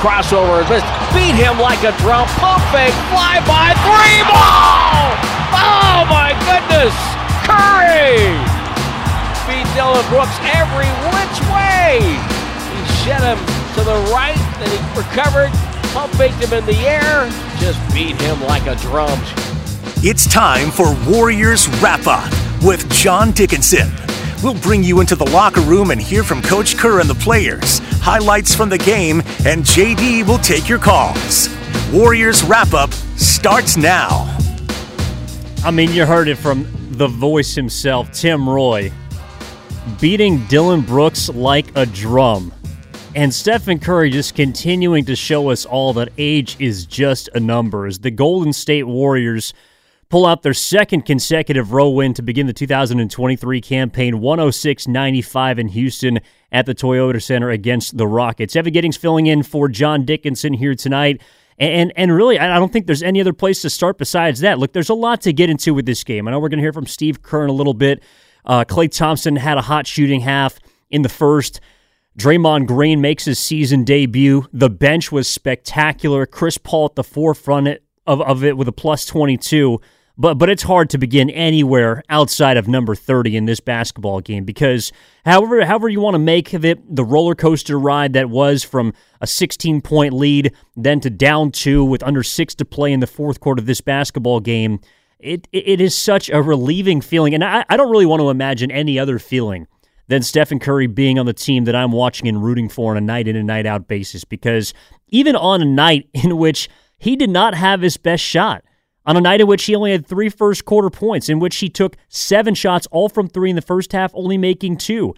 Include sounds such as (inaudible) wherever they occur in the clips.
Crossover and missed. Beat him like a drum. Pump fake. Fly by. Three ball! Oh my goodness! Curry! Beat Dillon Brooks every which way. He shed him to the right, then he recovered. Pump faked him in the air. Just beat him like a drum. It's time for Warriors Wrap Up with John Dickinson. We'll bring you into the locker room and hear from Coach Kerr and the players, highlights from the game, and JD will take your calls. Warriors Wrap Up starts now. I mean, you heard it from the voice himself, Tim Roye, beating Dillon Brooks like a drum. And Stephen Curry just continuing to show us all that age is just a number. As the Golden State Warriors pull out their second consecutive row win to begin the 2023 campaign 106 95 in Houston at the Toyota Center against the Rockets. Evan Giddings filling in for John Dickinson here tonight. And, and really, I don't think there's any other place to start besides that. Look, there's a lot to get into with this game. I know we're going to hear from Steve Kerr a little bit. Uh, Klay Thompson had a hot shooting half in the first. Draymond Green makes his season debut. The bench was spectacular. Chris Paul at the forefront of, of it with a plus 22. But but it's hard to begin anywhere outside of number 30 in this basketball game because however however you want to make of it, the roller coaster ride that was from a 16 point lead then to down two with under six to play in the fourth quarter of this basketball game, it it is such a relieving feeling, and I, I don't really want to imagine any other feeling than Stephen Curry being on the team that I'm watching and rooting for on a night in and night out basis because even on a night (laughs) in which he did not have his best shot on a night in which he only had three first quarter points, in which he took seven shots, all from three in the first half, only making two,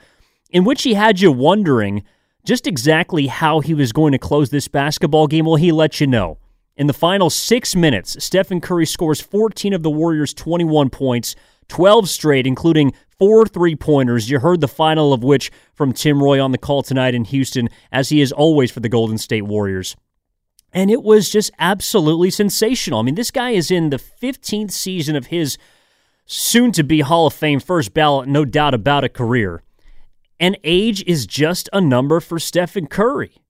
in which he had you wondering just exactly how he was going to close this basketball game. Well, he let you know. In the final six minutes, Stephen Curry scores 14 of the Warriors' 21 points, 12 straight, including four three pointers. You heard the final of which from Tim Roye on the call tonight in Houston, as he is always for the Golden State Warriors. And it was just absolutely sensational. I mean, this guy is in the 15th season of his soon to be Hall of Fame first ballot, no doubt about a career. And age is just a number for Stephen Curry.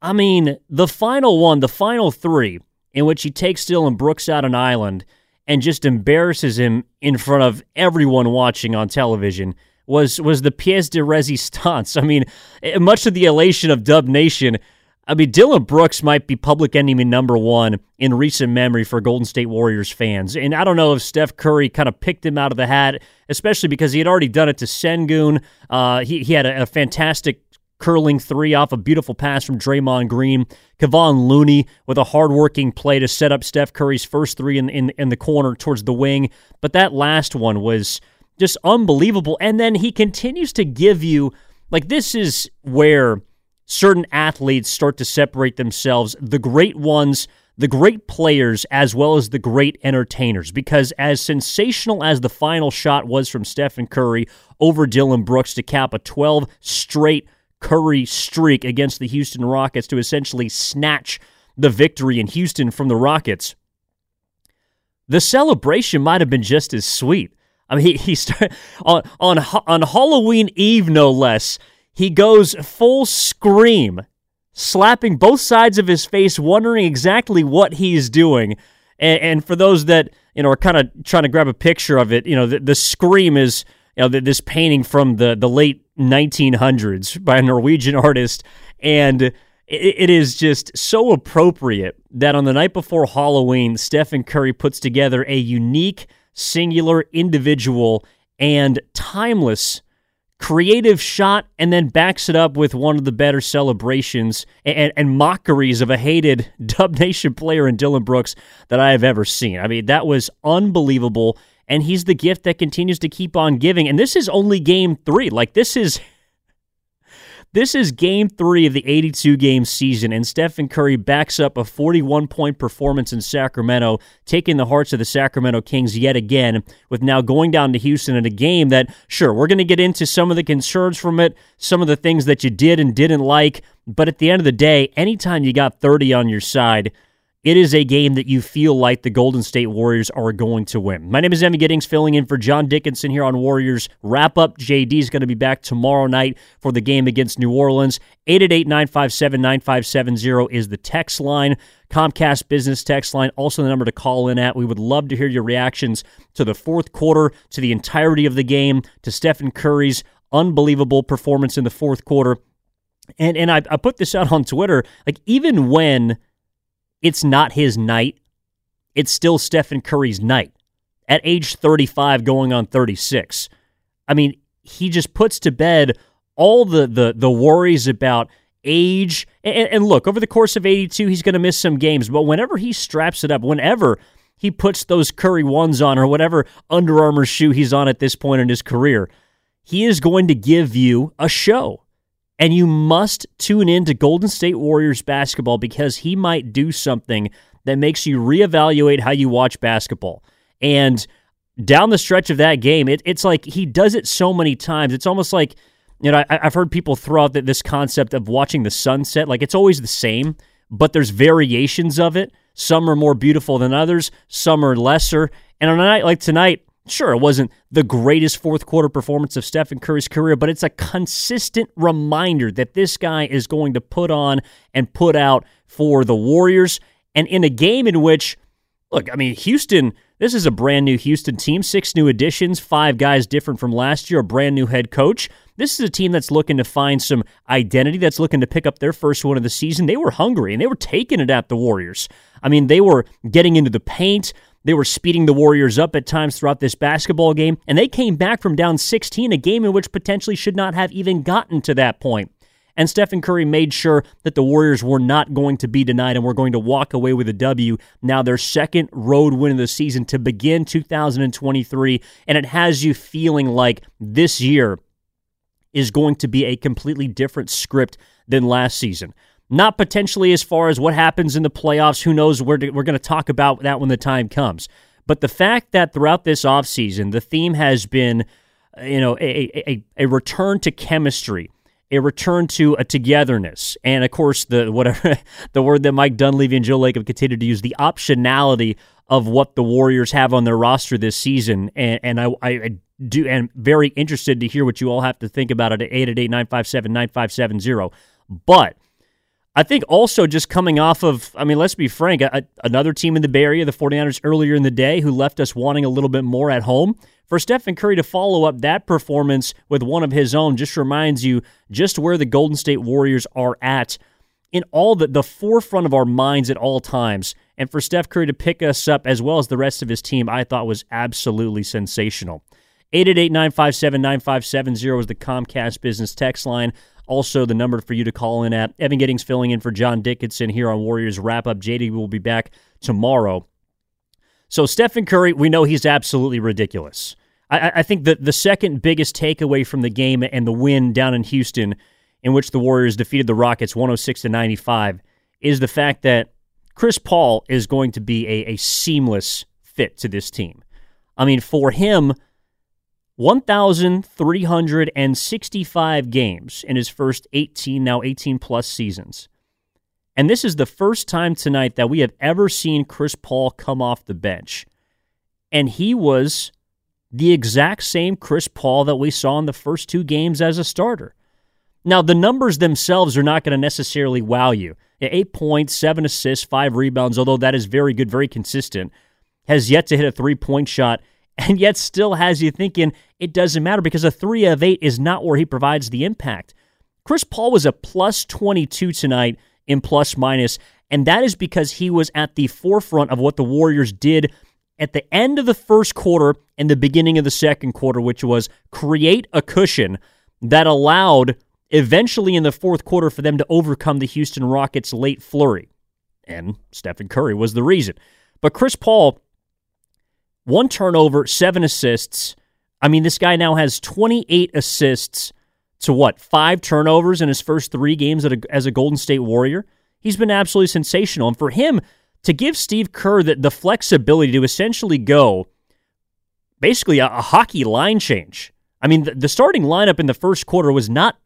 I mean, the final one, the final three, in which he takes Dillon Brooks out an island and just embarrasses him in front of everyone watching on television was was the pièce de résistance. (laughs) I mean, eh, much to the elation of Dub Nation, I mean, Dillon Brooks might be public enemy number one in recent memory for Golden State Warriors fans. And I don't know if Steph Curry kind of picked him out of the hat, especially because he had already done it to Sengun. Uh, he, he had a, a, fantastic curling three off a beautiful pass from Draymond Green. Kevon Looney with a hardworking play to set up Steph Curry's first three in, in, in the corner towards the wing. But that last one was just unbelievable. And then he continues to give you, like, this is where certain athletes start to separate themselves, the great ones, the great players, as well as the great entertainers. Because as sensational as the final shot was from Stephen Curry over Dillon Brooks to cap a 12 straight Curry streak against the Houston Rockets to essentially snatch the victory in Houston from the Rockets, the celebration might have been just as sweet. I mean, he, he started (laughs) on on on Halloween Eve, no less. He goes full scream, slapping both sides of his face, wondering exactly what he's doing. And, and for those that you know are kind of trying to grab a picture of it, you know, the, the scream is you know this painting from the the late 1900s by a Norwegian (laughs) artist, and it, it is just so appropriate that on the night before Halloween, Stephen Curry puts together a unique singular, individual, and timeless creative shot and then backs it up with one of the better celebrations and, and, mockeries of a hated (laughs) Dub Nation player in Dillon Brooks that I have ever seen. I mean, that was unbelievable. And he's the gift that continues to keep on giving. And this is only game three. Like, this is this is game three of the 82 game season, and Stephen Curry backs up a 41 point performance in Sacramento, taking the hearts of the Sacramento Kings yet again, with now going down to Houston in a game that, sure, we're going to get into some of the concerns from it, some of the things that you did and didn't like, but at the end of the day, anytime you got 30 on your side, it is a game that you feel like the Golden State Warriors are going to win. My name is Evan Giddings, filling in for John Dickinson here on Warriors Wrap Up. JD is going to be back tomorrow night for the game against New Orleans. 888 957 9570 is the text line. Comcast business text line, also the number to call in at. We would love to hear your reactions to the fourth quarter, to the entirety of the game, to Stephen Curry's unbelievable performance in the fourth quarter. And and I, I put this out on Twitter. Like even when it's not his night. It's still Stephen Curry's night at age 35 going on 36. I mean, he just puts to bed all the the the worries about age and, and look, over the course of 82 he's going to miss some games, but whenever he straps it up, whenever he puts those Curry ones on or whatever Under Armour shoe he's on at this point in his career, he is going to give you a show. And you must tune in to Golden State Warriors basketball because he might do something that makes you reevaluate how you watch basketball. And down the stretch of that game, it, it's like he does it so many times. It's almost like, you know, I, have heard people throw out that this concept of watching the sunset. Like it's always the same, but there's variations of it. Some are more beautiful than others, some are lesser. And on a night like tonight, Sure, it wasn't the greatest fourth quarter performance of Stephen Curry's career, but it's a consistent reminder that this guy is going to put on and put out for the Warriors. And in a game in which, look, I mean, Houston, this is a brand new Houston team, six new additions, five guys different from last year, a brand new head coach. This is a team that's looking to find some identity, that's looking to pick up their first one of the season. They were hungry and they were taking it at the Warriors. I mean, they were getting into the paint. They were speeding the Warriors up at times throughout this basketball game, and they came back from down 16, a game in which potentially should not have even gotten to that point. And Stephen Curry made sure that the Warriors were not going to be denied and were going to walk away with a W. Now, their second road win of the season to begin 2023. And it has you feeling like this year is going to be a completely different script than last season. Not potentially as far as what happens in the playoffs. Who knows? We're, we're going to talk about that when the time comes. But the fact that throughout this offseason, the theme has been, you know, a, a, a return to chemistry, a return to a togetherness, and of course the whatever (laughs) the word that Mike Dunleavy and Joe Lacob have continued to use, the optionality of what the Warriors have on their roster this season. And, and I, I do am very interested to hear what you all have to think about it at 888 957 9570. But I think also just coming off of, I mean, let's be frank, a, another team in the Bay Area, the 49ers earlier in the day, who left us wanting a little bit more at home. For Stephen Curry to follow up that performance with one of his own just reminds you just where the Golden State Warriors are at in all the, the forefront of our minds at all times. And for Steph Curry to pick us up as well as the rest of his team, I thought was absolutely sensational. 888 957 9570 is the Comcast business text line. Also, the number for you to call in at. Evan Giddings filling in for John Dickinson here on Warriors Wrap Up. JD will be back tomorrow. So, Stephen Curry, we know he's absolutely ridiculous. I, I think that the second biggest takeaway from the game and the win down in Houston, in which the Warriors defeated the Rockets 106 to 95, is the fact that Chris Paul is going to be a, a seamless fit to this team. I mean, for him, 1,365 games in his first 18, now 18 plus seasons. And this is the first time tonight that we have ever seen Chris Paul come off the bench. And he was the exact same Chris Paul that we saw in the first two games as a starter. Now, the numbers themselves are not going to necessarily wow you. Eight points, seven assists, five rebounds, although that is very good, very consistent, has yet to hit a three point shot and yet still has you thinking it doesn't matter because a three of eight is not where he provides the impact. Chris Paul was a plus 22 tonight in plus minus, and that is because he was at the forefront of what the Warriors did at the end of the first quarter and the beginning of the second quarter, which was create a cushion that allowed eventually in the fourth quarter for them to overcome the Houston Rockets' late flurry. And Stephen Curry was the reason. But Chris Paul, one turnover, seven assists. I mean, this guy now has 28 assists to what, five turnovers in his first three games as a Golden State Warrior. He's been absolutely sensational. And for him to give Steve Kerr the, the flexibility to essentially go basically a, a hockey line change. I mean, the, the starting lineup in the first quarter was not,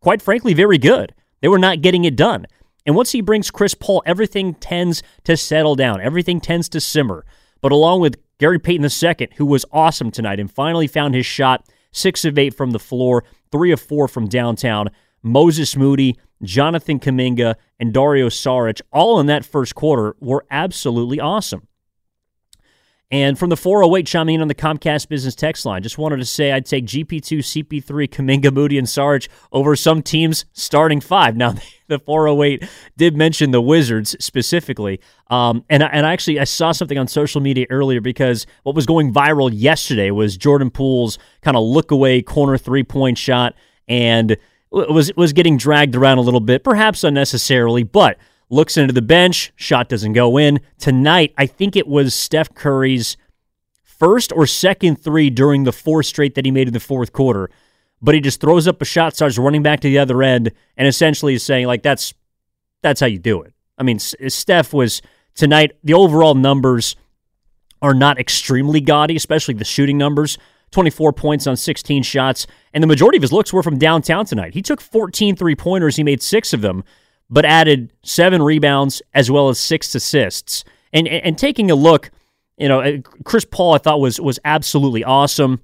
quite frankly, very good. They were not getting it done. And once he brings Chris Paul, everything tends to settle down. Everything tends to simmer. But along with Gary Payton II, who was awesome tonight and finally found his shot, six of eight from the floor, three of four from downtown, Moses Moody, Jonathan Kuminga, and Dario Saric, all in that first quarter, were absolutely awesome. And from the 408 chiming in on the Comcast business text line, just wanted to say I'd take GP2, CP3, Kuminga, Moody, and Sarge over some teams starting five. Now, (laughs) the 408 did mention the Wizards specifically. Um, and, and I actually, I saw something on social media earlier because what was going viral yesterday was Jordan Poole's kind of look away corner three point shot and was, was getting dragged around a little bit, perhaps unnecessarily, but looks into the bench, shot doesn't go in. Tonight, I think it was Steph Curry's first or second three during the four straight that he made in the fourth quarter. But he just throws up a shot, starts running back to the other end, and essentially is saying, like, that's that's how you do it. I mean, Steph was tonight, the overall numbers are not extremely gaudy, especially the shooting numbers. 24 points on 16 shots, and the majority of his looks were from downtown tonight. He took 14 three pointers, he made six of them but added seven rebounds as well as six assists. And, and, taking a look, you know, uh, Chris Paul I thought was was absolutely awesome.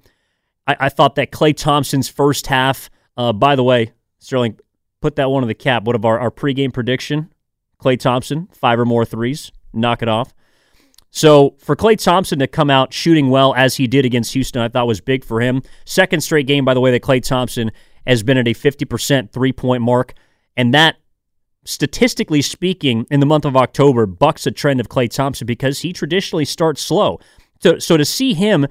I, I thought that Klay Thompson's first half. Uh, by the way, Sterling, put that one in the cap. What of our, our pregame prediction? Klay Thompson, five or more threes, knock it off. So for Klay Thompson to come out shooting well as he did against Houston, I thought was big for him. Second straight game, by the way, that Klay Thompson has been at a 50% three point mark. And that statistically speaking, in the month of October, bucks a trend of Klay Thompson because he traditionally starts slow. So, so to see him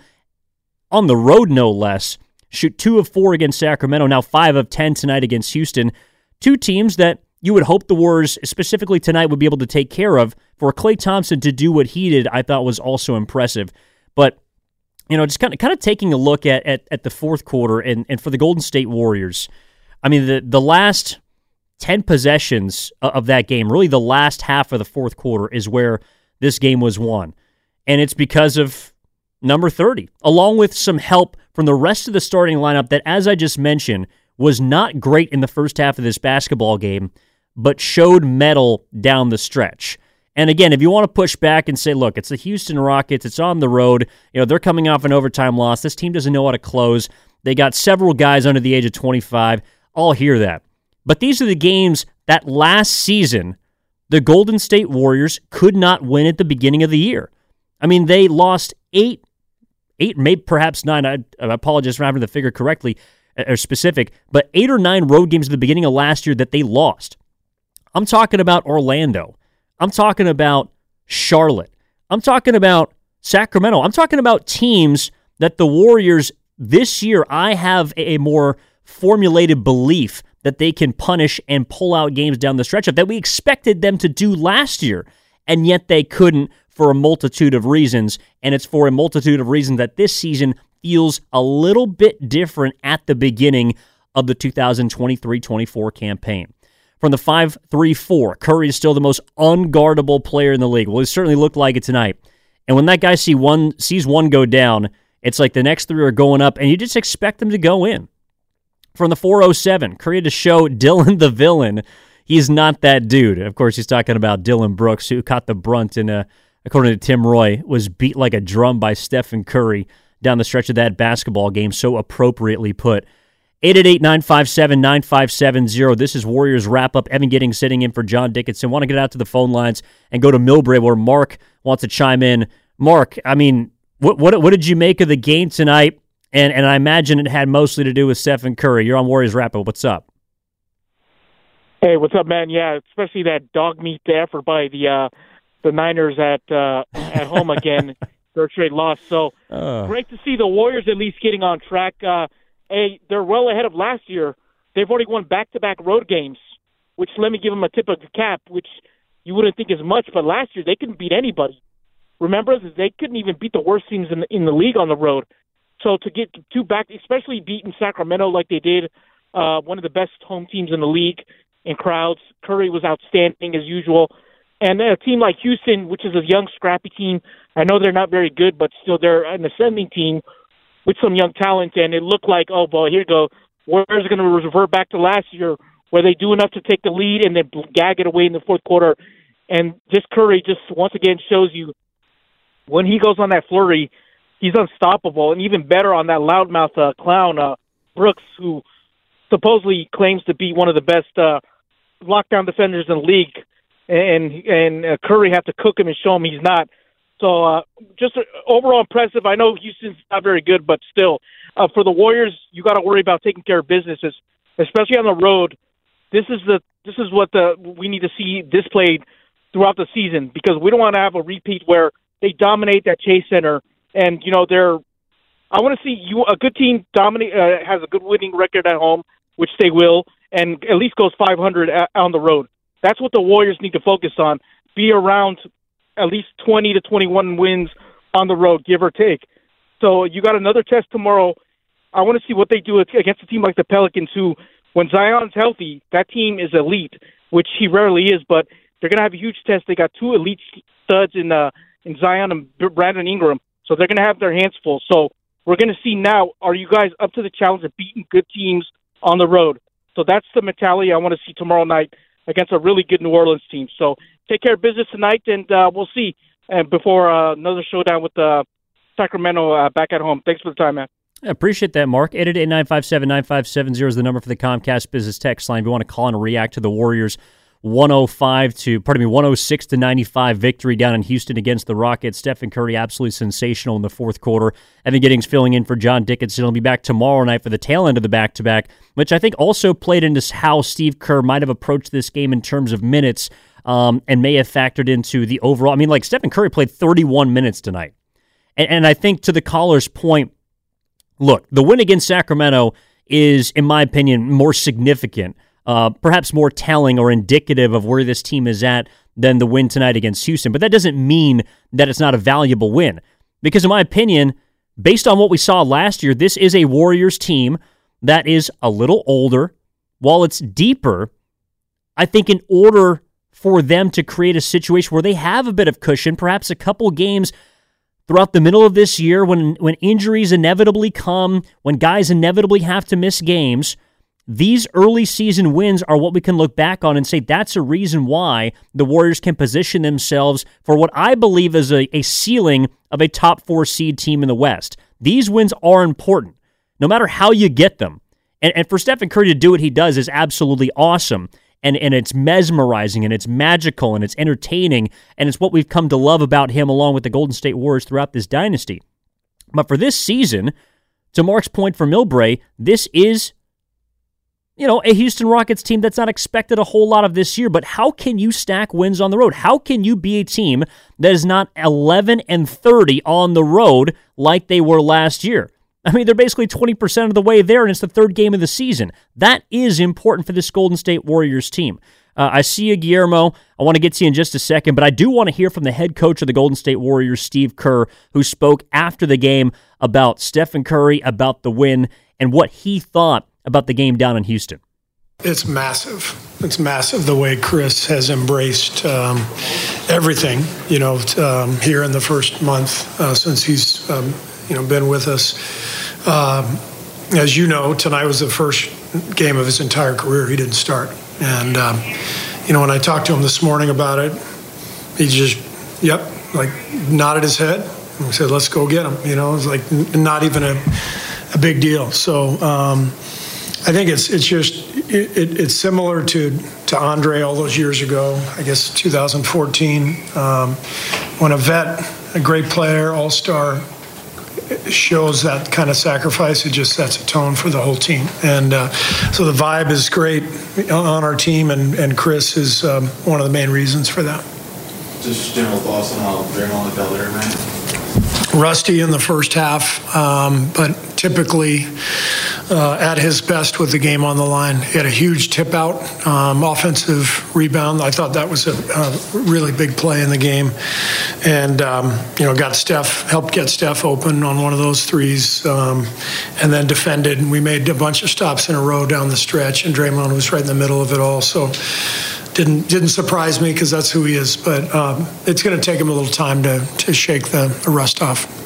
on the road, no less, shoot two of four against Sacramento, now five of 10 tonight against Houston, two teams that you would hope the Warriors, specifically tonight, would be able to take care of. For Klay Thompson to do what he did, I thought was also impressive. But, you know, just kind of, kind of taking a look at, at, at the fourth quarter and, and for the Golden State Warriors, I mean, the, the last 10 possessions of that game, really the last half of the fourth quarter, is where this game was won. And it's because of number 30, along with some help from the rest of the starting lineup that, as I just mentioned, was not great in the first half of this basketball game, but showed mettle down the stretch. And again, if you want to push back and say, look, it's the Houston Rockets, it's on the road, you know, they're coming off an overtime loss. This team doesn't know how to close. They got several guys under the age of 25. I'll hear that. But these are the games that last season the Golden State Warriors could not win at the beginning of the year. I mean, they lost eight, eight, maybe perhaps nine. I, I apologize for having the figure correctly or specific, but eight or nine road games at the beginning of last year that they lost. I'm talking about Orlando. I'm talking about Charlotte. I'm talking about Sacramento. I'm talking about teams that the Warriors this year, I have a more formulated belief that they can punish and pull out games down the stretch of that we expected them to do last year, and yet they couldn't for a multitude of reasons. And it's for a multitude of reasons that this season feels a little bit different at the beginning of the 2023 24 campaign. From the 5 3 4, Curry is still the most unguardable player in the league. Well, he certainly looked like it tonight. And when that guy see one, sees one go down, it's like the next three are going up, and you just expect them to go in from the 407, created to show (laughs) Dillon the villain. He's not that dude. Of course, he's talking about Dillon Brooks, who caught the brunt and, according to Tim Roye, was beat like a drum by Stephen Curry down the stretch of that basketball game. So appropriately put. 888-957-9570. This is Warriors wrap up. Evan Giddings sitting in for John Dickinson. Want to get out to the phone lines and go to Millbrae where Mark wants to chime in. Mark, I mean, what what what did you make of the game tonight? And and I imagine it had mostly to do with Stephen Curry. You're on Warriors Wrap What's up? Hey, what's up, man? Yeah, especially that dog meat effort by the uh, the Niners at uh, (laughs) at home again. third straight loss. So Uh, great to see the Warriors at least getting on track. Uh, hey, they're well ahead of last year. They've already won back-to-back road games, which let me give them a tip of the cap, which you wouldn't think is much, but last year they couldn't beat anybody. Remember, they couldn't even beat the worst teams in the, in the league on the road. So to get two back, especially beating Sacramento like they did, uh, one of the best home teams in the league in crowds. Curry was outstanding as usual. And a team like Houston, which is a young, scrappy team, I know they're not very good, but still they're an ascending team with some young talent. And it looked like, oh boy, here you go. Warriors going to revert back to last year, where they do enough to take the lead and then gag it away in the fourth quarter. And this Curry just once again shows you when he goes on that flurry, he's unstoppable, and even better on that loudmouth uh, clown uh, Brooks, who supposedly claims to be one of the best uh, lockdown defenders in the league, and and uh, Curry have to cook him and show him he's not. So uh, just uh, overall impressive. I know Houston's not very good, but still, uh, for the Warriors, you got to worry about taking care of businesses, especially on the road. This is the this is what the we need to see displayed throughout the season because we don't want to have a repeat where they dominate that Chase Center and you know they're. I want to see you a good team dominate uh, has a good winning record at home, which they will, and at least goes 500 a- on the road. That's what the Warriors need to focus on. Be around at least 20 to 21 wins on the road, give or take. So you got another test tomorrow. I want to see what they do against a team like the Pelicans, who, when Zion's healthy, that team is elite, which he rarely is. But they're going to have a huge test. They got two elite studs in uh, in Zion and Brandon Ingram, so they're going to have their hands full. So we're going to see now: are you guys up to the challenge of beating good teams on the road? So that's the mentality I want to see tomorrow night against a really good New Orleans team. So take care of business tonight, and uh, we'll see. And before uh, another showdown with uh, Sacramento uh, back at home. Thanks for the time, man. I appreciate that, Mark. 888 957 9570 is the number for the Comcast Business Text line. If you want to call and react to the Warriors' 105 to, pardon me, 106 to 95 victory down in Houston against the Rockets. Stephen Curry absolutely sensational in the fourth quarter. Evan Giddings filling in for John Dickinson. He'll be back tomorrow night for the tail end of the back to back, which I think also played into how Steve Kerr might have approached this game in terms of minutes um, and may have factored into the overall. I mean, like Stephen Curry played 31 minutes tonight. And, and I think to the caller's point, look, the win against Sacramento is, in my opinion, more significant, uh, perhaps more telling or indicative of where this team is at than the win tonight against Houston. But that doesn't mean that it's not a valuable win. Because, in my opinion, based on what we saw last year, this is a Warriors team that is a little older. While it's deeper, I think in order for them to create a situation where they have a bit of cushion, perhaps a couple games throughout the middle of this year when when injuries inevitably come, when guys inevitably have to miss games, these early season wins are what we can look back on and say that's a reason why the Warriors can position themselves for what I believe is a, a ceiling of a top four seed team in the West. These wins are important, no matter how you get them. And, and for Stephen Curry to do what he does is absolutely awesome and and it's mesmerizing and it's magical and it's entertaining and it's what we've come to love about him along with the Golden State Warriors throughout this dynasty. But for this season, to Mark's point for Millbrae, this is you know, a Houston Rockets team that's not expected a whole lot of this year, but how can you stack wins on the road? How can you be a team that is not 11 and 30 on the road like they were last year? I mean, they're basically 20% of the way there, and it's the third game of the season. That is important for this Golden State Warriors team. Uh, I see you, Guillermo. I want to get to you in just a second, but I do want to hear from the head coach of the Golden State Warriors, Steve Kerr, who spoke after the game about Stephen Curry, about the win, and what he thought about the game down in Houston. It's massive. It's massive the way Chris has embraced um, everything, you know, um, here in the first month uh, since he's um, you know, been with us. Um, as you know, tonight was the first game of his entire career. He didn't start, and um, you know, when I talked to him this morning about it, he just, yep, like nodded his head and said, "Let's go get him." You know, it's like not even a, a big deal. So um, I think it's it's just it, it, it's similar to to Andre all those years ago. I guess 2014 um, when a vet, a great player, all star shows that kind of sacrifice. It just sets a tone for the whole team. And uh, so the vibe is great on our team, and, and Chris is um, one of the main reasons for that. Just general thoughts on how Draymond felt there, man. rusty in the first half, um, but typically uh, at his best with the game on the line. He had a huge tip out, um, offensive rebound. I thought that was a, a, really big play in the game, and um, you know got Steph helped get Steph open on one of those threes, um, and then defended. And we made a bunch of stops in a row down the stretch, and Draymond was right in the middle of it all. So didn't didn't surprise me because that's who he is. But um, it's going to take him a little time to to shake the, the rust off.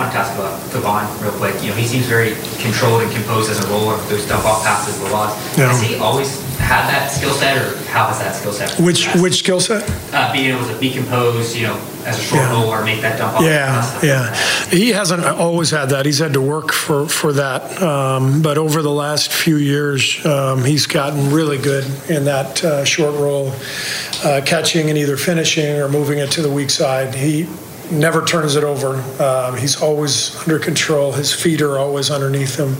I want to ask about Kevon real quick. You know, he seems very controlled and composed as a roller. Those dump off passes, the loss. Yeah. Has he always had that skill set, or how has that skill set? Which which skill set? Uh, being able to be composed, you know, as a short yeah. roller, make that dump off. Yeah, yeah. He hasn't always had that. He's had to work for for that. Um, but over the last few years, um, he's gotten really good in that uh, short roll, uh, catching and either finishing or moving it to the weak side. He never turns it over. Uh, he's always under control. His feet are always underneath him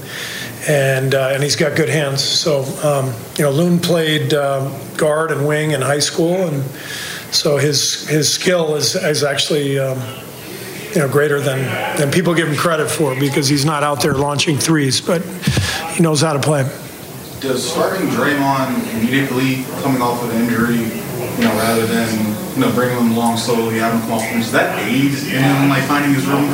and uh, and he's got good hands. So um, you know, Loon played um, guard and wing in high school, and so his his skill is is actually. Um, you know, greater than, than people give him credit for because he's not out there launching threes, but he knows how to play. Does starting Draymond immediately coming off of an injury, you know, rather than you know bringing him along slowly, having come off, does that aid in like finding his rhythm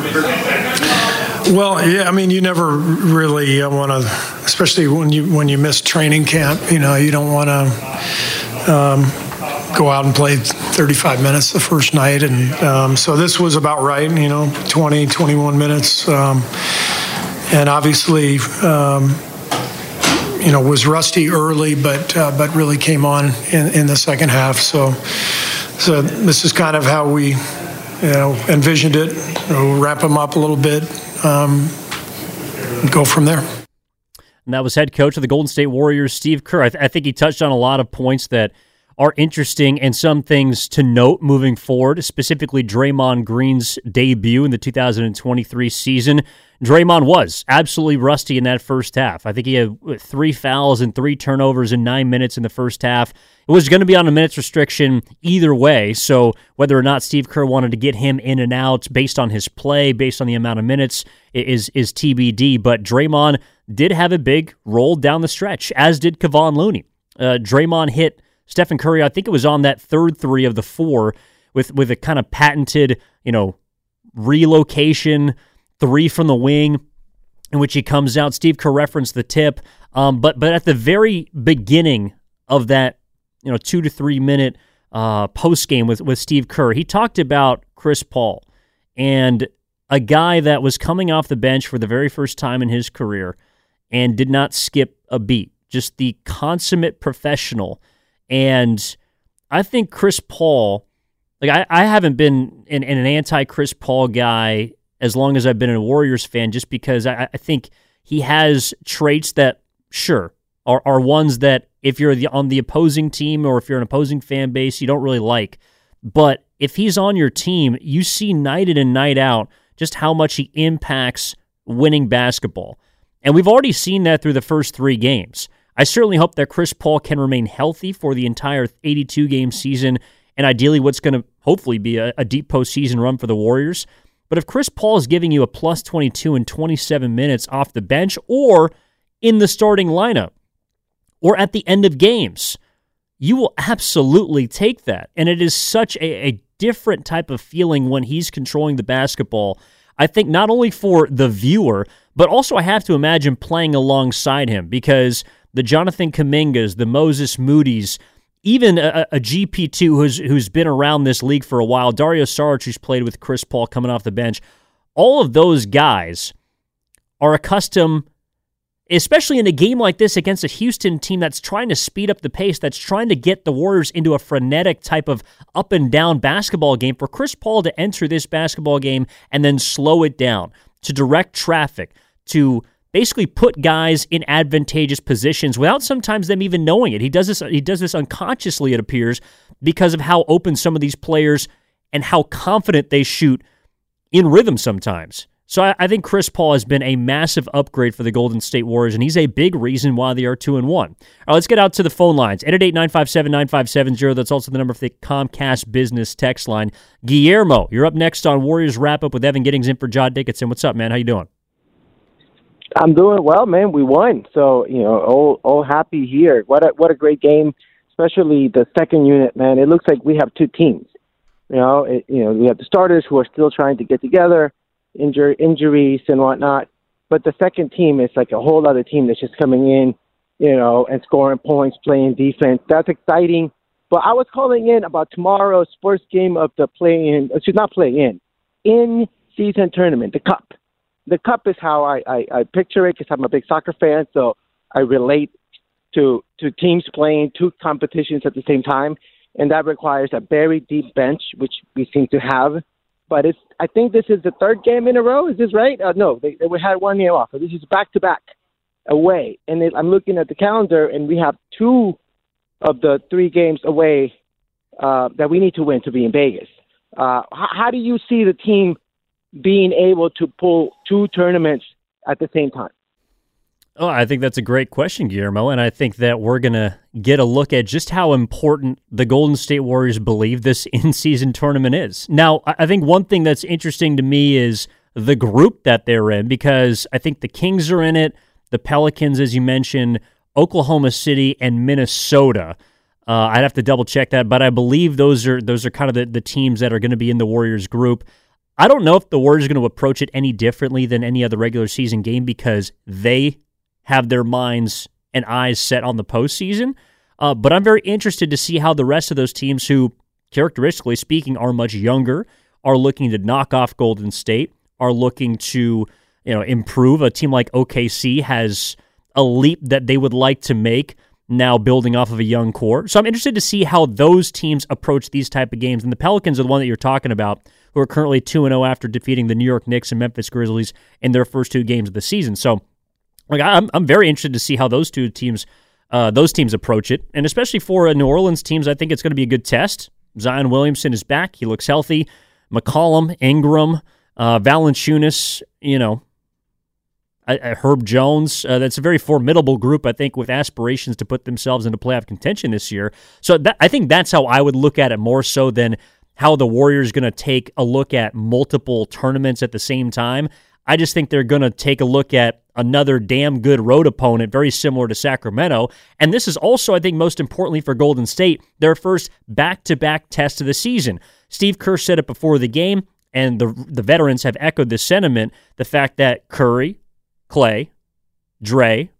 well, yeah, I mean, you never really uh, want to, especially when you when you miss training camp. You know, you don't want to um, go out and play 35 minutes the first night, and um, so this was about right. You know, 20, 21 minutes, um, and obviously. Um, you know, was rusty early, but uh, but really came on in, in the second half. So, so this is kind of how we, you know, envisioned it. We'll wrap them up a little bit, um, go from there. And that was head coach of the Golden State Warriors, Steve Kerr. I, th- I, think he touched on a lot of points that are interesting and some things to note moving forward, specifically Draymond Green's debut in the 2023 season. Draymond was absolutely rusty in that first half. I think he had three fouls and three turnovers in nine minutes in the first half. It was going to be on a minutes restriction either way. So whether or not Steve Kerr wanted to get him in and out based on his play, based on the amount of minutes, is is TBD. But Draymond did have a big roll down the stretch, as did Kevon Looney. Uh, Draymond hit Stephen Curry. I think it was on that third three of the four with with a kind of patented, you know, relocation three from the wing, in which he comes out. Steve Kerr referenced the tip, um, but but at the very beginning of that, you know, two to three minute uh, post game with with Steve Kerr, he talked about Chris Paul and a guy that was coming off the bench for the very first time in his career and did not skip a beat. Just the consummate professional. And I think Chris Paul, like I, I haven't been an, an anti Chris Paul guy as long as I've been a Warriors fan, just because I, I think he has traits that, sure, are, are ones that if you're the, on the opposing team or if you're an opposing fan base, you don't really like. But if he's on your team, you see night in and night out just how much he impacts winning basketball. And we've already seen that through the first three games. I certainly hope that Chris Paul can remain healthy for the entire 82 game season and ideally what's going to hopefully be a, a deep postseason run for the Warriors. But if Chris Paul is giving you a plus 22 in 27 minutes off the bench or in the starting lineup or at the end of games, you will absolutely take that. And it is such a, a different type of feeling when he's controlling the basketball. I think not only for the viewer, but also I have to imagine playing alongside him because the Jonathan Kumingas, the Moses Moody's, even a, a GP2 who's who's been around this league for a while, Dario Saric, who's played with Chris Paul coming off the bench, all of those guys are accustomed, especially in a game like this against a Houston team that's trying to speed up the pace, that's trying to get the Warriors into a frenetic type of up and down basketball game, for Chris Paul to enter this basketball game and then slow it down, to direct traffic, to basically put guys in advantageous positions without sometimes them even knowing it. He does this he does this unconsciously it appears because of how open some of these players and how confident they shoot in rhythm sometimes. So I, I, think Chris Paul has been a massive upgrade for the Golden State Warriors, and he's a big reason why they are two and one. All right, let's get out to the phone lines. 888-957-9570. That's also the number for the Comcast Business text line. Guillermo, you're up next on Warriors Wrap Up with Evan Giddings in for John Dickinson. What's up, man? How you doing? I'm doing well, man. We won, so you know, all all happy here. What a what a great game, especially the second unit, man. It looks like we have two teams. You know, it, you know, we have the starters who are still trying to get together injury injuries and whatnot. But the second team is like a whole other team that's just coming in, you know, and scoring points, playing defense. That's exciting. But I was calling in about tomorrow's first game of the play in, uh, should not play in, in season tournament, the Cup. The Cup is how I, I, I picture it because I'm a big soccer fan, so I relate to to teams playing two competitions at the same time, and that requires a very deep bench, which we seem to have but it's I think this is the third game in a row. Is this right? Uh, no, they, they had one game off. This is back to back away, and it, I'm looking at the calendar, and we have two of the three games away uh, that we need to win to be in Vegas. Uh, how, how do you see the team being able to pull two tournaments at the same time? Oh, I think that's a great question, Guillermo. And I think that we're going to get a look at just how important the Golden State Warriors believe this (laughs) in season tournament is. Now, I think one thing that's interesting to me is the group that they're in, because I think the Kings are in it, the Pelicans, as you mentioned, Oklahoma City, and Minnesota. Uh, I'd have to double check that, but I believe those are those are kind of the, the teams that are going to be in the Warriors group. I don't know if the Warriors are going to approach it any differently than any other regular season game because they have their minds and eyes set on the postseason. Uh, but I'm very interested to see how the rest of those teams, who characteristically speaking are much younger, are looking to knock off Golden State, are looking to you know improve. A team like OKC has a leap that they would like to make now building off of a young core. So I'm interested to see how those teams approach these type of games. And the Pelicans are the one that you're talking about, who are currently 2 0 after defeating the New York Knicks and Memphis Grizzlies in their first two games of the season. So like I'm I'm very interested to see how those two teams uh, those teams approach it, and especially for New Orleans teams, I think it's going to be a good test. Zion Williamson is back; he looks healthy. McCollum, Ingram, uh, Valanciunas, you know, Herb Jones. Uh, that's a very formidable group, I think, with aspirations to put themselves into playoff contention this year. So that, I think that's how I would look at it more so than how the Warriors going to take a look at multiple tournaments at the same time. I just think they're going to take a look at another damn good road opponent, very similar to Sacramento. And this is also, I think, most importantly for Golden State, their first back to back test of the season. Steve Kerr said it before the game, and the, the veterans have echoed this sentiment the fact that Curry, Klay, Dre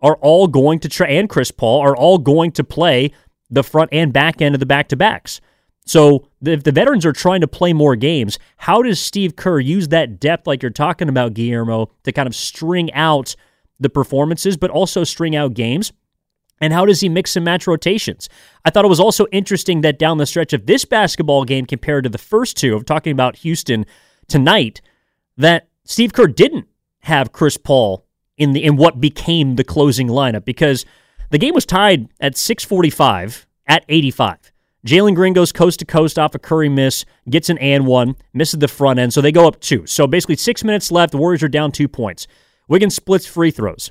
are all going to try, and Chris Paul are all going to play the front and back end of the back to backs. So if the veterans are trying to play more games, how does Steve Kerr use that depth, like you're talking about, Guillermo, to kind of string out the performances, but also string out games? And how does he mix and match rotations? I thought it was also interesting that down the stretch of this basketball game compared to the first two of talking about Houston tonight, that Steve Kerr didn't have Chris Paul in the in what became the closing lineup because the game was tied at 645 at 85. Jalen Green goes coast to coast off a Curry miss, gets an and one, misses the front end, so they go up two. So basically, six minutes left. The Warriors are down two points. Wiggins splits free throws.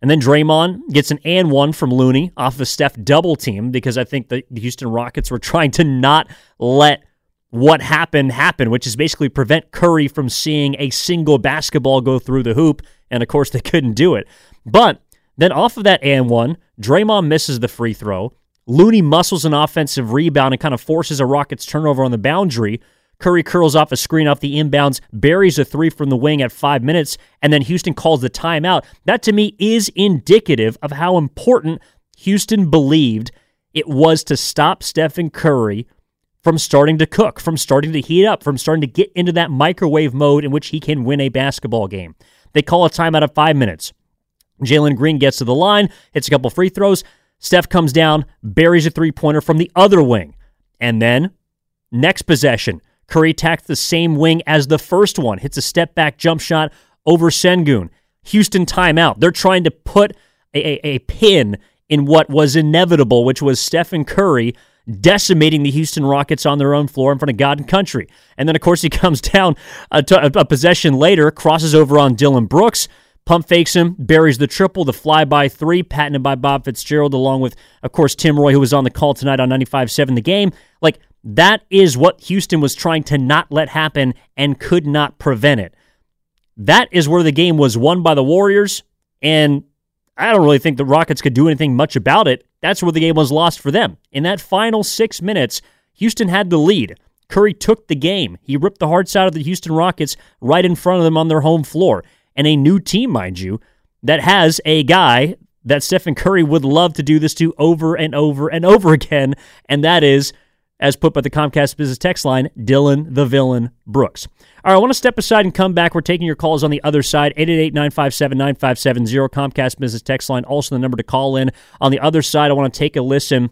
And then Draymond gets an and one from Looney off the Steph double team because I think the Houston Rockets were (laughs) trying to not let what happened happen, which is basically prevent Curry from seeing a single basketball go through the hoop. And of course, they (laughs) couldn't do it. But then off of that and one, Draymond misses the free throw. Looney muscles an offensive rebound and kind of forces a Rockets turnover on the boundary. Curry curls off a screen off the inbounds, buries a three from the wing at five minutes, and then Houston calls the timeout. That to me is indicative of how important Houston believed it was to stop Stephen Curry from starting to cook, from starting to heat up, from starting to get into that microwave mode in which he can win a basketball game. They call a timeout at five minutes. Jalen Green gets to the line, hits a couple free throws. Steph comes down, buries a three pointer from the other wing. And then, next possession, Curry attacks the same wing as the first one, hits a step back jump shot over Sengun. Houston timeout. They're trying to put a, a, a pin in what was inevitable, which was Stephen Curry decimating the Houston Rockets on their own floor in front of God and country. And then, of course, he (laughs) comes down a, t- a possession later, crosses over on Dillon Brooks, pump fakes him, buries the triple, the fly by three, patented by Bob Fitzgerald, along with, of course, Tim Roye, who was on the call tonight on 95.7 The Game. Like, that is what Houston was trying to not let happen and could not prevent it. That is where the game was won by the Warriors, and I don't really think the Rockets could do anything much about it. That's where the game was lost for them. In that final six minutes, Houston had the lead. Curry took the game. He ripped the hearts out of the Houston Rockets right in front of them on their home floor. And a new team, mind you, that has a guy that Stephen Curry would love to do this to over and over and over (laughs) again, and that is as put by the Comcast Business Text line, Dillon the Villain Brooks. All right, I want to step aside and come back. We're taking your calls on the other side, 888-957-9570, Comcast Business Text line, also the number to call in. On the other side, I want to take a listen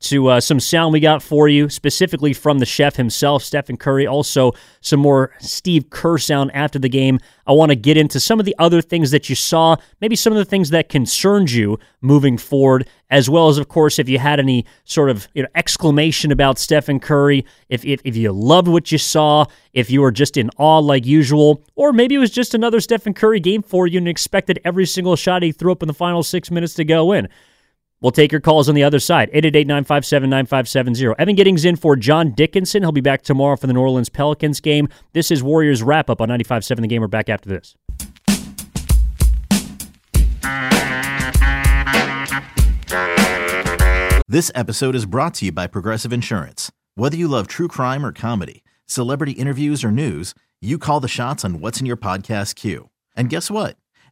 to uh, some sound we got for you, specifically from the chef himself, Stephen Curry. Also, some more Steve Kerr sound after the game. I want to get into some of the other things that you saw, maybe some of the things that concerned you moving forward, as well as, of course, if you had any sort of you know, exclamation about Stephen Curry, if, if, if you loved what you saw, if you were just in awe like usual, or maybe it was just another Stephen Curry game for you and expected every single shot he threw up in the final six minutes to go in. We'll take your calls on the other side. 888-957-9570. Evan Giddings in for John Dickinson. He'll be back tomorrow for the New Orleans Pelicans game. This is Warriors wrap up on 95.7 The Game. We're back after this. This episode is brought to you by Progressive Insurance. Whether you love true crime or comedy, celebrity interviews or news, you call the shots on what's in your podcast queue. And guess what?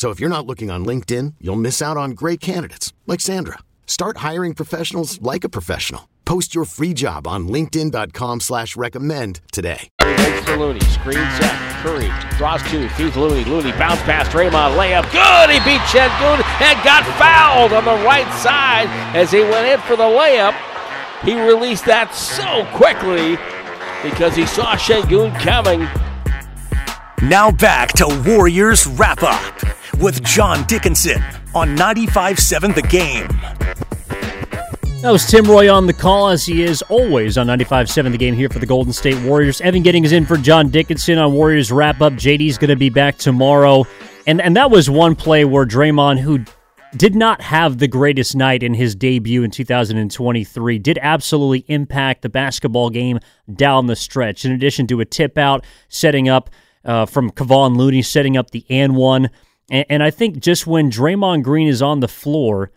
So if you're not looking on LinkedIn, you'll miss out on great candidates like Sandra. Start hiring professionals like a professional. Post your free job on LinkedIn.com slash recommend today. Waits for Looney. Screen set. Curry draws two. Feeds Looney. Looney bounce pass. Draymond layup. Good. He beat Sengun and got fouled on the right side as he went in for the layup. He released that so quickly because he saw Sengun coming. Now back to Warriors wrap up with John Dickinson on 95.7 The Game. That was Tim Roye on the call, as he is always on 95.7 The Game here for the Golden State Warriors. Evan Giddings in for John Dickinson on Warriors wrap up. JD's going to be back tomorrow. And, and that was one play where Draymond, who did not have the greatest night in his debut in 2023, did absolutely impact the basketball game down the stretch. In addition to a tip out, setting up uh, from Kevon Looney, setting up the and one. And, and I think just when Draymond Green is on the floor,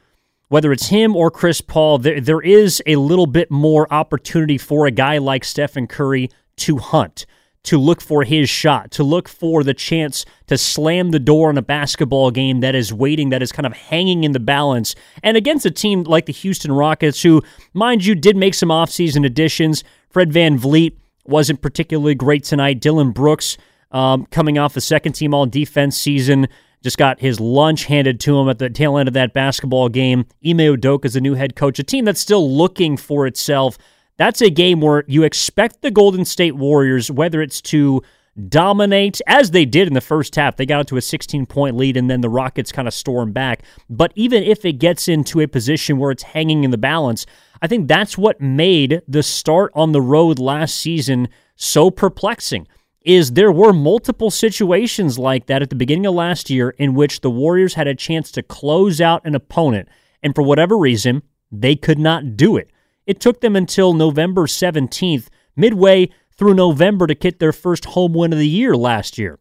whether it's him or Chris Paul, there, there is a little bit more opportunity for a guy like Stephen Curry to hunt, to look for his shot, to look for the chance to slam the door in a basketball game that is waiting, that is kind of hanging in the balance. And against a team like the Houston Rockets, who, mind you, did make some offseason additions. Fred VanVleet wasn't particularly great tonight. Dillon Brooks, um, coming off the second team all defense season, just got his lunch handed to him at the tail end of that basketball game. Ime Udoka is the new head coach, a team that's still looking for itself. That's a game where you expect the Golden State Warriors, whether it's to dominate as they did in the first half. They got into a 16 point lead and then the Rockets kind of stormed back. But even if it gets into a position where it's hanging in the balance, I think that's what made the start on the road last season so perplexing. Is there were multiple situations like that at the beginning of last year in which the Warriors had a chance to close out an opponent, and for whatever reason, they could not do it. It took them until November 17th, midway through November to get their first home win of the year last year.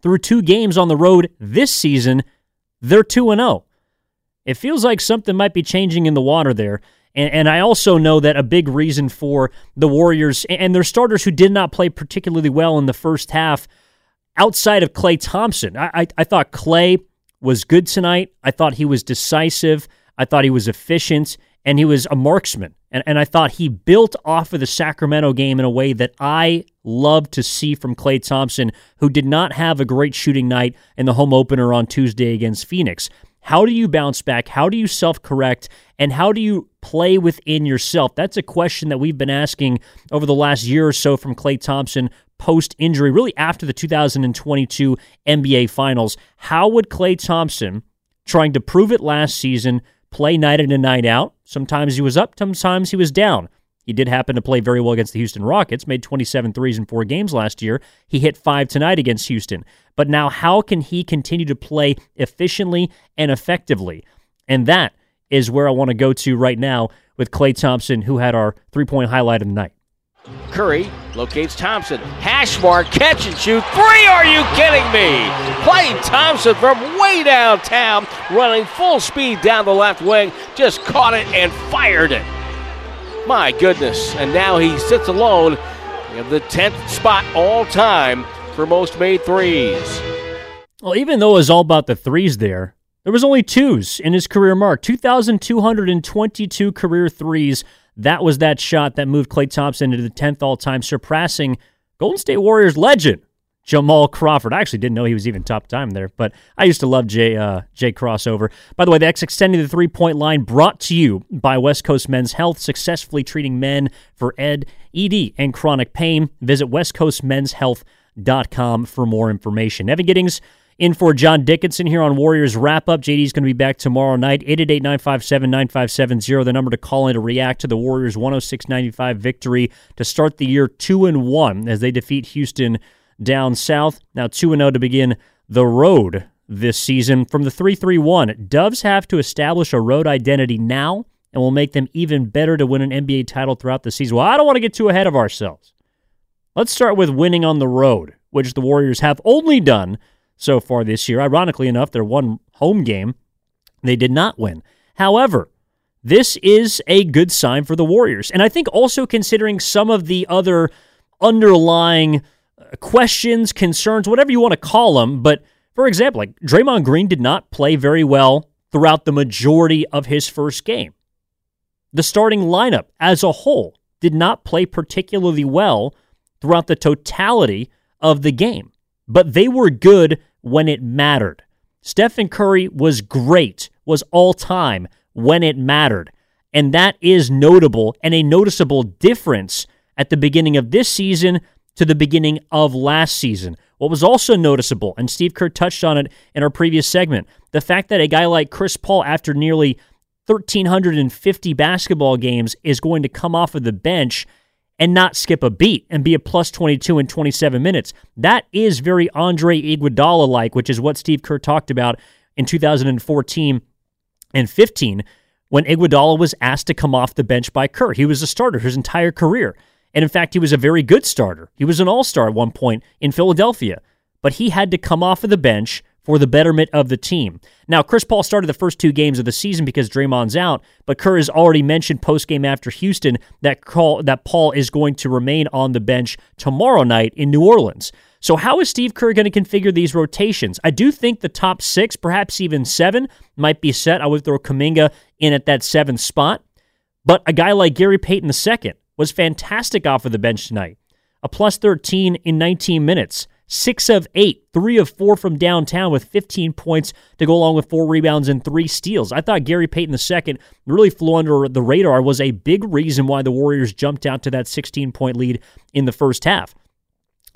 Through two games on the road this season, they're 2 0. It feels like something might be changing in the water there. And, and, I also know that a big reason for the Warriors and their starters who did not play particularly well in the first half, outside of Klay Thompson, I, I, I thought Klay was good tonight. I thought he was decisive. I thought he was efficient and he was a marksman. And, and I thought he built off of the Sacramento game in a way that I love to see from Klay Thompson, who did not have a great shooting night in the home opener on Tuesday against Phoenix. How do you bounce back? How do you self correct? And how do you play within yourself? That's a question that we've been asking over the last year or so from Klay Thompson post injury, really after the 2022 NBA Finals. How would Klay Thompson, trying to prove it last season, play night in and night out. Sometimes he was up, sometimes he was down. He did happen to play very well against the Houston Rockets, made 27 threes in four games last year. He hit five tonight against Houston. But now, how can he continue to play efficiently and effectively? And that is where I want to go to right now with Klay Thompson, who had our three point highlight of the night. Curry locates Thompson. Hash mark, catch and shoot. Three, are you kidding me? Klay Thompson from way downtown, running full speed down the left wing, just caught it and fired it. My goodness. And now he sits alone in the 10th spot all time for most made threes. Well, even though it was all about the threes there, there was only twos in his career mark 2,222 career threes that was that shot that moved Klay Thompson into the 10th all time, surpassing Golden State Warriors legend Jamal Crawford. I actually didn't know he was even top time there, but I used to love Jay uh, Jay crossover. By the way, that's extending the three point line brought to you by West Coast Men's Health, successfully treating men for ED, ED, and chronic pain. Visit westcoastmenshealth.com for more information. Evan Giddings in for John Dickinson here on Warriors Wrap Up. JD's going to be back tomorrow night. 888 957 9570, the number to call in to react to the Warriors' 106 95 victory to start the year 2 and 1 as they defeat Houston down south. Now 2 and 0 to begin the road this season. From the 3 3 1, Dubs have to establish a road identity now and will make them even better to win an NBA title throughout the season. Well, I don't want to get too ahead of ourselves. Let's start with winning on the road, which the Warriors have only done so far this year. Ironically enough, their one home game, they did not win. However, this is a good sign for the Warriors. And I think also considering some of the other underlying questions, concerns, whatever you want to call them. But for example, like Draymond Green did not play very well throughout the majority of his first game. The starting lineup as a whole did not play particularly well throughout the totality of the game but they were good when it mattered. Stephen Curry was great, was all time when it mattered. And that is notable and a noticeable difference at the beginning of this season to the beginning of last season. What was also noticeable, and Steve Kerr touched on it in our previous segment, the fact that a guy like Chris Paul, after nearly 1,350 basketball games, is going to come off of the bench and not skip a beat and be a plus 22 in 27 minutes. That is very Andre Iguodala like, which is what Steve Kerr talked about in 2014 and 15 when Iguodala was asked to come off the bench by Kerr. He was a starter his entire career. And in fact, he was a very good starter. He was an all star at one point in Philadelphia, but he had to come off of the bench for the betterment of the team. Now, Chris Paul started the first two games of the season because Draymond's out, but Kerr has already mentioned post game after Houston that call, that Paul is going to remain on the bench tomorrow night in New Orleans. So, how is Steve Kerr going to configure these rotations? I do think the top six, perhaps even seven, might be set. I would throw Kuminga in at that seventh spot. But a guy like Gary Payton II was fantastic off of the bench tonight. A plus 13 in 19 minutes six of eight, three of four from downtown with 15 points to go along with four rebounds and three steals. I thought Gary Payton II really flew under the radar, was a big reason why the Warriors jumped out to that 16 point lead in the first half.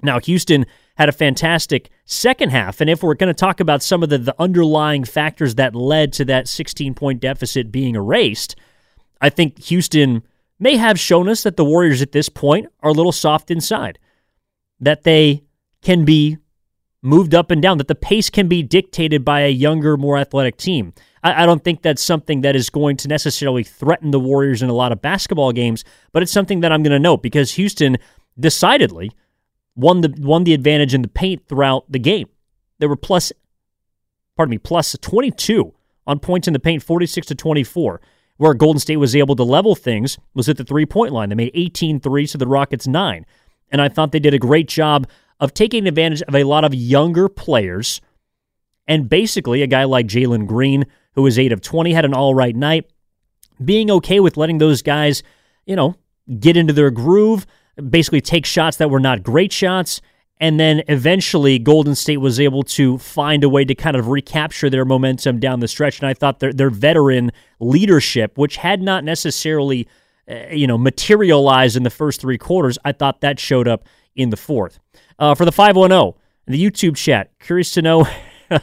Now, Houston had a fantastic second half. And if we're going to talk about some of the, the underlying factors that led to that 16 point deficit being erased, I think Houston may have shown us that the Warriors at this point are a little soft inside, that they can be moved up and down, that the pace can be dictated by a younger, more athletic team. I, I, don't think that's something that is going to necessarily threaten the Warriors in a lot of basketball games, but it's something that I'm going to note because Houston decidedly won the won the advantage in the paint throughout the game. They were plus, pardon me, plus 22 on points in the paint, 46 to 24. Where Golden State was able to level things was at the three point line. They made 18 threes to the Rockets nine. And I thought they did a great job of taking advantage of a lot of younger players. And basically, a guy like Jalen Green, who was 8 of 20, had an all right night, being okay with letting those guys, you know, get into their groove, basically take shots that were not great shots. And then eventually, Golden State was able to find a way to kind of recapture their momentum down the stretch. And I thought their, their veteran leadership, which had not necessarily, uh, you know, materialized in the first three quarters, I thought that showed up in the fourth. Uh, for the 510, the YouTube chat, curious to know (laughs)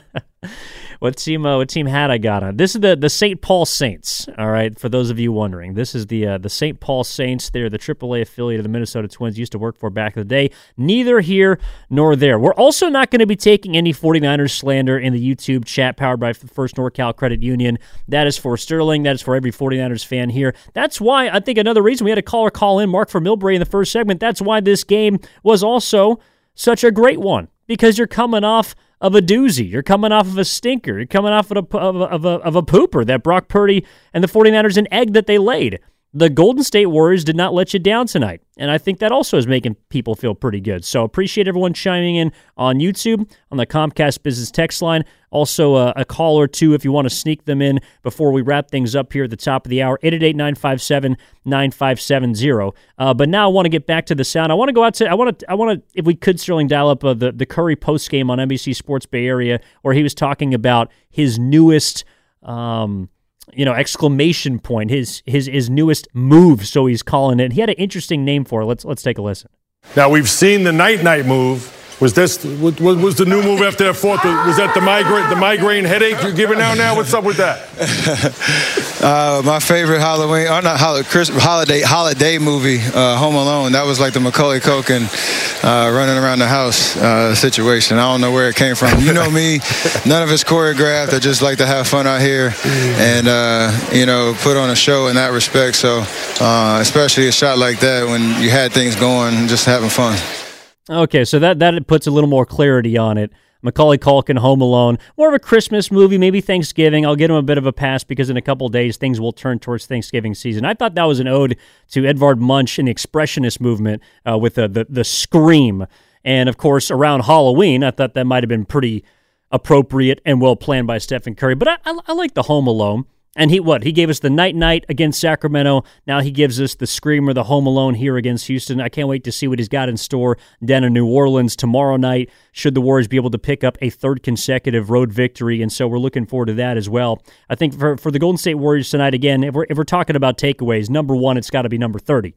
what team uh, what team hat I got on. This is the the St. Paul Saints. All right, for those of you wondering, this is the uh, the St. Paul Saints. They're the AAA affiliate of the Minnesota Twins. Used to work for back in the day. Neither here nor there. We're also not going to be taking any 49ers slander in the YouTube chat powered by First NorCal Credit Union. That is for Sterling. That is for every 49ers fan here. That's why I think another reason we had a caller call in Mark for Millbrae in the first segment. That's why this game was also such a great one because you're coming off of a doozy. You're coming off of a stinker. You're coming off of a, of a, of a, of a pooper that Brock Purdy and the 49ers an egg that they laid the Golden State Warriors did not let you down tonight. And I think that also is making people feel pretty good. So appreciate everyone chiming in on YouTube, on the Comcast Business text line. Also, uh, a call or two if you want to sneak them in before we wrap things up here at the top of the hour, 888 957 9570. Uh, but now I want to get back to the sound. I want to go out to, I want to, I want to, if we could, Sterling, dial up uh, the, the Curry post game on NBC Sports Bay Area where he was talking about his newest. Um, you know, exclamation point, his his his newest move, so he's calling it. He had an interesting name for it. Let's let's take a listen. Now we've seen the night night move. Was this what was the new move after that fourth? Was that the migraine the migraine headache you're giving out now? What's up with that? (laughs) uh, my favorite Halloween, or not holiday, Christmas, holiday holiday movie, uh, Home Alone. That was like the Macaulay Culkin uh, running around the house uh, situation. I don't know where it came from. You know me, (laughs) none of it's choreographed. I just like to have fun out here and uh, you know put on a show in that respect. So uh, especially a shot like that when you had things going, just having fun. Okay, so that that puts a little more clarity on it. Macaulay Culkin, Home Alone, more of a Christmas movie, maybe Thanksgiving. I'll give him a bit of a pass because in a couple days things will turn towards Thanksgiving season. I thought that was an ode to Edvard Munch and the Expressionist movement uh, with the, the the scream, and of course around Halloween, I thought that might have been pretty appropriate and well planned by Stephen Curry. But I, I, I like the Home Alone. And he what? He gave us the night night against Sacramento. Now he gives us the screamer, the home alone here against Houston. I can't wait to see what he's got in store down in New Orleans tomorrow night. Should the Warriors be able to pick up a third consecutive road victory, and so we're looking forward to that as well. I think for for the Golden State Warriors tonight, again, if we're if we're talking about takeaways, number one, it's got to be number thirty.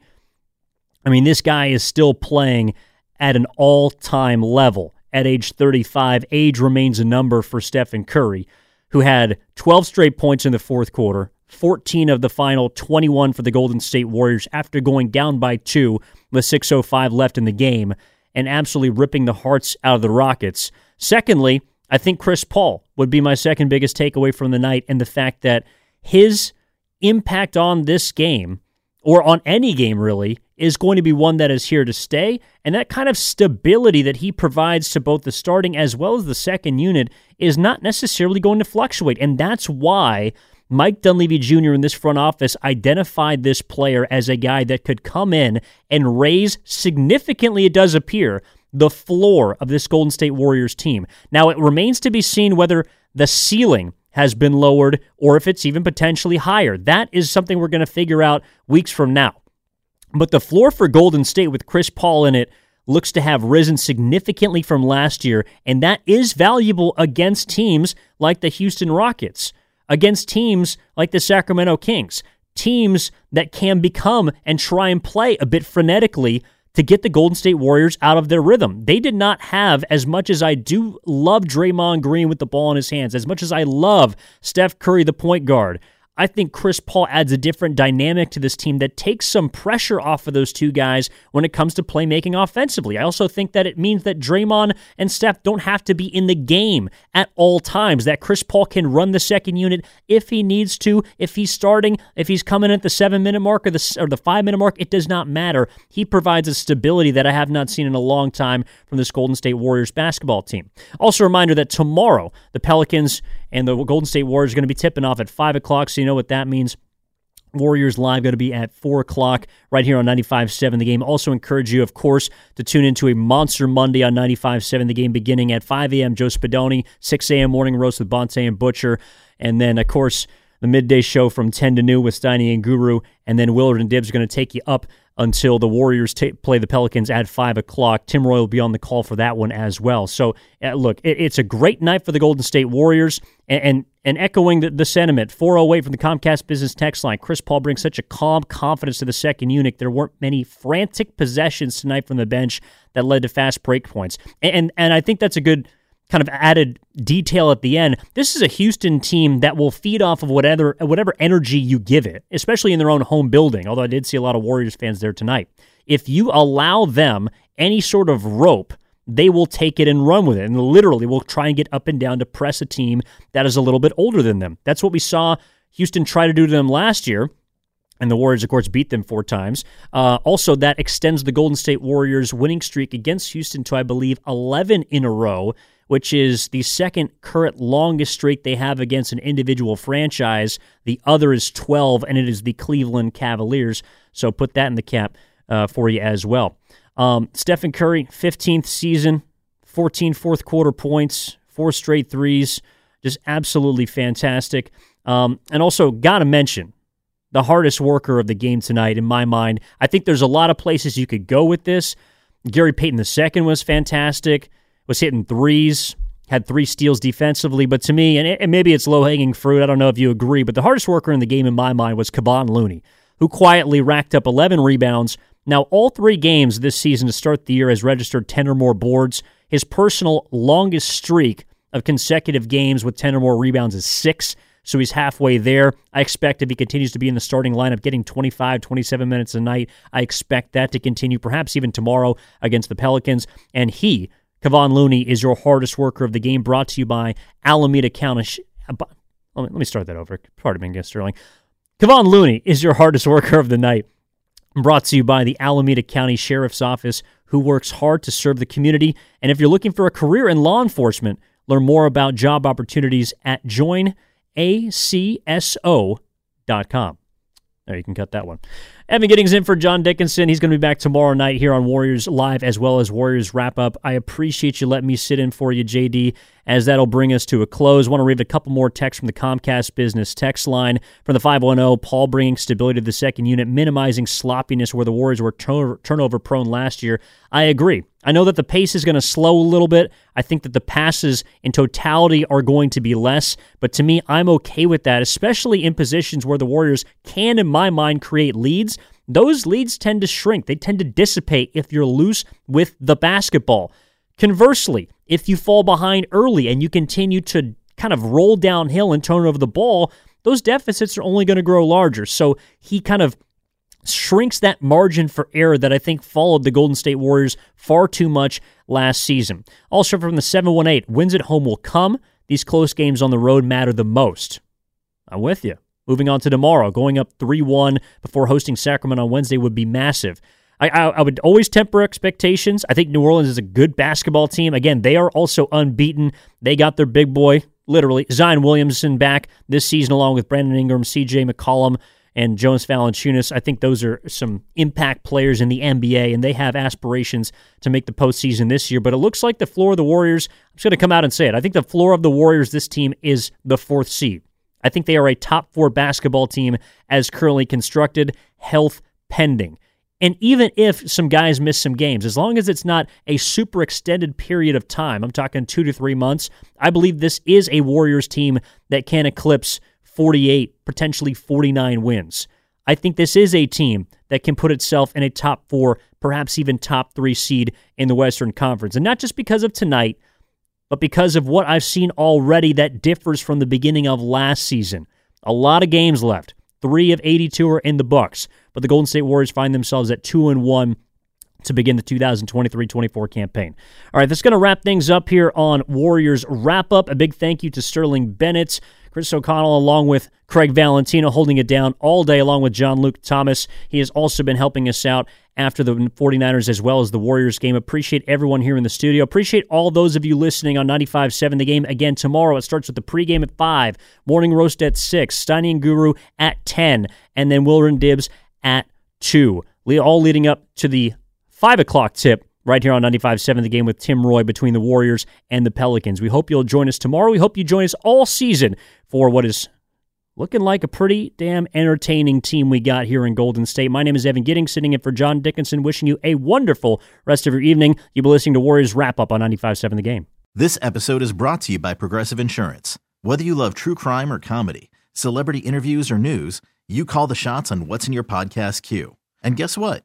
I mean, this guy is still playing at an all time level at age 35. Age remains a number for Stephen Curry who had 12 straight points in the fourth quarter, 14 of the final 21 for the Golden State Warriors after going down by two with 6.05 left in the game and absolutely ripping the hearts out of the Rockets. Secondly, I think Chris Paul would be my second biggest takeaway from the night, and the fact that his impact on this game, or on any game really, is going to be one that is here to stay. And that kind of stability that he provides to both the starting as well as the second unit is not necessarily going to fluctuate. And that's why Mike Dunleavy Jr. in this front office identified this player as a guy that could come in and raise significantly, it does appear, the floor of this Golden State Warriors team. Now, it remains to be seen whether the ceiling has been lowered or if it's even potentially higher. That is something we're going to figure out weeks from now. But the floor for Golden State with Chris Paul in it looks to have risen significantly from last year, and that is valuable against teams like the Houston Rockets, against teams like the Sacramento Kings, teams that can become and try and play a bit frenetically to get the Golden State Warriors out of their rhythm. They did not have, as much as I do love Draymond Green with the ball in his hands, as much as I love Steph Curry, the point guard, I think Chris Paul adds a different dynamic to this team that takes some pressure off of those two guys when it comes to playmaking offensively. I also think that it means that Draymond and Steph don't have to be in the game at all times, that Chris Paul can run the second unit if he needs to, if he's starting, if he's coming at the seven minute mark or the, or the five minute mark, it does not matter. He provides a stability that I have not seen in a long time from this Golden State Warriors basketball team. Also, a reminder that tomorrow, the Pelicans and the Golden State Warriors are going to be tipping off at 5 o'clock, so you know what that means. Warriors Live going to be at 4 o'clock right here on 95.7 The Game. Also encourage you, of course, to tune into a Monster Monday on 95.7 The Game beginning at 5 a.m. Joe Spadoni, 6 a.m. Morning Roast with Bonta and Butcher. And then, of course, the midday show from 10 to noon with Steiny and Guru. And then Willard and Dibbs are going to take you up until the Warriors t- play the Pelicans at 5 o'clock. Tim Roye will be on the call for that one as well. So, uh, look, it, it's a great night for the Golden State Warriors. And, and, and echoing the, the, sentiment, 408 from the Comcast Business text line, Chris Paul brings such a calm confidence to the second unit. There weren't many frantic possessions tonight from the bench that led to fast break points. And, and, and I think that's a good kind of added detail at the end. This is a Houston team that will feed off of whatever whatever energy you give it, especially in their own home building. Although I did see a lot of Warriors fans there tonight. If you allow them any sort of rope, they will take it and run with it, and literally will try and get up and down to press a team that is a little bit older than them. That's what we saw Houston try to do to them last year. And the Warriors, of course, beat them four times. Uh, also, that extends the Golden State Warriors' winning streak against Houston to, I believe, 11 in a row which is the second current longest streak they have against an individual franchise. The other is 12, and it is the Cleveland Cavaliers. So put that in the cap uh, for you as well. Um, Stephen Curry, 15th season, 14 fourth quarter points, four straight threes. Just absolutely fantastic. Um, and also, got to mention, the hardest worker of the game tonight, in my mind. I think there's a lot of places you could go with this. Gary Payton II was fantastic was hitting threes, had three steals defensively. But to me, and, it, and maybe it's low hanging fruit, I don't know if you agree, but the hardest worker in the game in my mind was Kevon Looney, who quietly racked up 11 rebounds. Now, all three games this season to start the year has registered 10 or more boards. His personal longest streak of consecutive games with 10 or more rebounds is six. So he's halfway there. I expect if he continues to be in the starting lineup, getting 25, 27 minutes a night, I expect that to continue, perhaps even tomorrow against the Pelicans. And he Kevon Looney is your hardest worker of the game, brought to you by Alameda County. Uh, let me start that over. Pardon me, Sterling. Kevon Looney is your hardest worker of the night, brought to you by the Alameda County Sheriff's Office, who works hard to serve the community. And if you're looking for a career in law enforcement, learn more about job opportunities at joinacso.com. There, you can cut that one. Evan Giddings in for John Dickinson. He's going to be back tomorrow night here on Warriors Live as well as Warriors Wrap Up. I appreciate you letting me sit in for you, JD, as that'll bring us to a close. I Want to read a couple more texts from the Comcast Business text line from the 510. Paul bringing stability to the second unit, minimizing sloppiness where the Warriors were turnover prone last year. I agree. I know that the pace is going to slow a little bit. I think that the passes in totality are going to be less, but to me, I'm okay with that, especially in positions where the Warriors can, in my mind, create leads. Those leads tend to shrink, they tend to dissipate if you're loose with the basketball. Conversely, if you fall behind early and you continue to kind of roll downhill and turn over the ball, those deficits are only going to grow larger. So he kind of shrinks that margin for error that I think followed the Golden State Warriors far too much last season. Also from the 718, wins at home will come. These close games on the road matter the most. I'm with you. Moving on to tomorrow, going up 3 1 before hosting Sacramento on Wednesday would be massive. I, I, I, would always temper expectations. I think New Orleans is a good basketball team. Again, they are also unbeaten. They got their big boy, literally, Zion Williamson back this season, along with Brandon Ingram, CJ McCollum and Jonas Valanciunas. I think those are some impact players in the NBA, and they have aspirations to make the postseason this year. But it looks like the floor of the Warriors, I'm just going to come out and say it. I think the floor of the Warriors, this team, is the fourth seed. I think they are a top four basketball team as currently constructed, health pending. And even if some guys miss some games, as long as it's not a super extended period of time, I'm talking two to three months, I believe this is a Warriors team that can eclipse 48, potentially 49 wins. I think this is a team that can put itself in a top four, perhaps even top three seed in the Western Conference. And not just because of tonight, but because of what I've seen already that differs from the beginning of last season. A lot of games left. Three of 82 are in the books, but the Golden State Warriors find themselves at two and one to begin the 2023-24 campaign. All right, that's going to wrap things up here on Warriors Wrap Up. A big thank you to Sterling Bennett, Chris O'Connell, along with Craig Valentino, holding it down all day, along with John Luke Thomas. He has also been helping us out after the 49ers as well as the Warriors game. Appreciate everyone here in the studio. Appreciate all those of you listening on 95.7 The Game. Again, tomorrow it starts with the pregame at 5, morning roast at 6, Steiny and Guru at 10, and then Wilder and Dibs at 2. All leading up to the 5 o'clock tip right here on 95.7 The Game with Tim Roye between the Warriors and the Pelicans. We hope you'll join us tomorrow. We hope you join us all season for what is looking like a pretty damn entertaining team we got here in Golden State. My name is Evan Giddings, sitting in for John Dickinson, wishing you a wonderful rest of your evening. You'll be listening to Warriors Wrap Up on 95.7 The Game. This episode is brought to you by Progressive Insurance. Whether you love true crime or comedy, celebrity interviews or news, you call the shots on what's in your podcast queue. And guess what?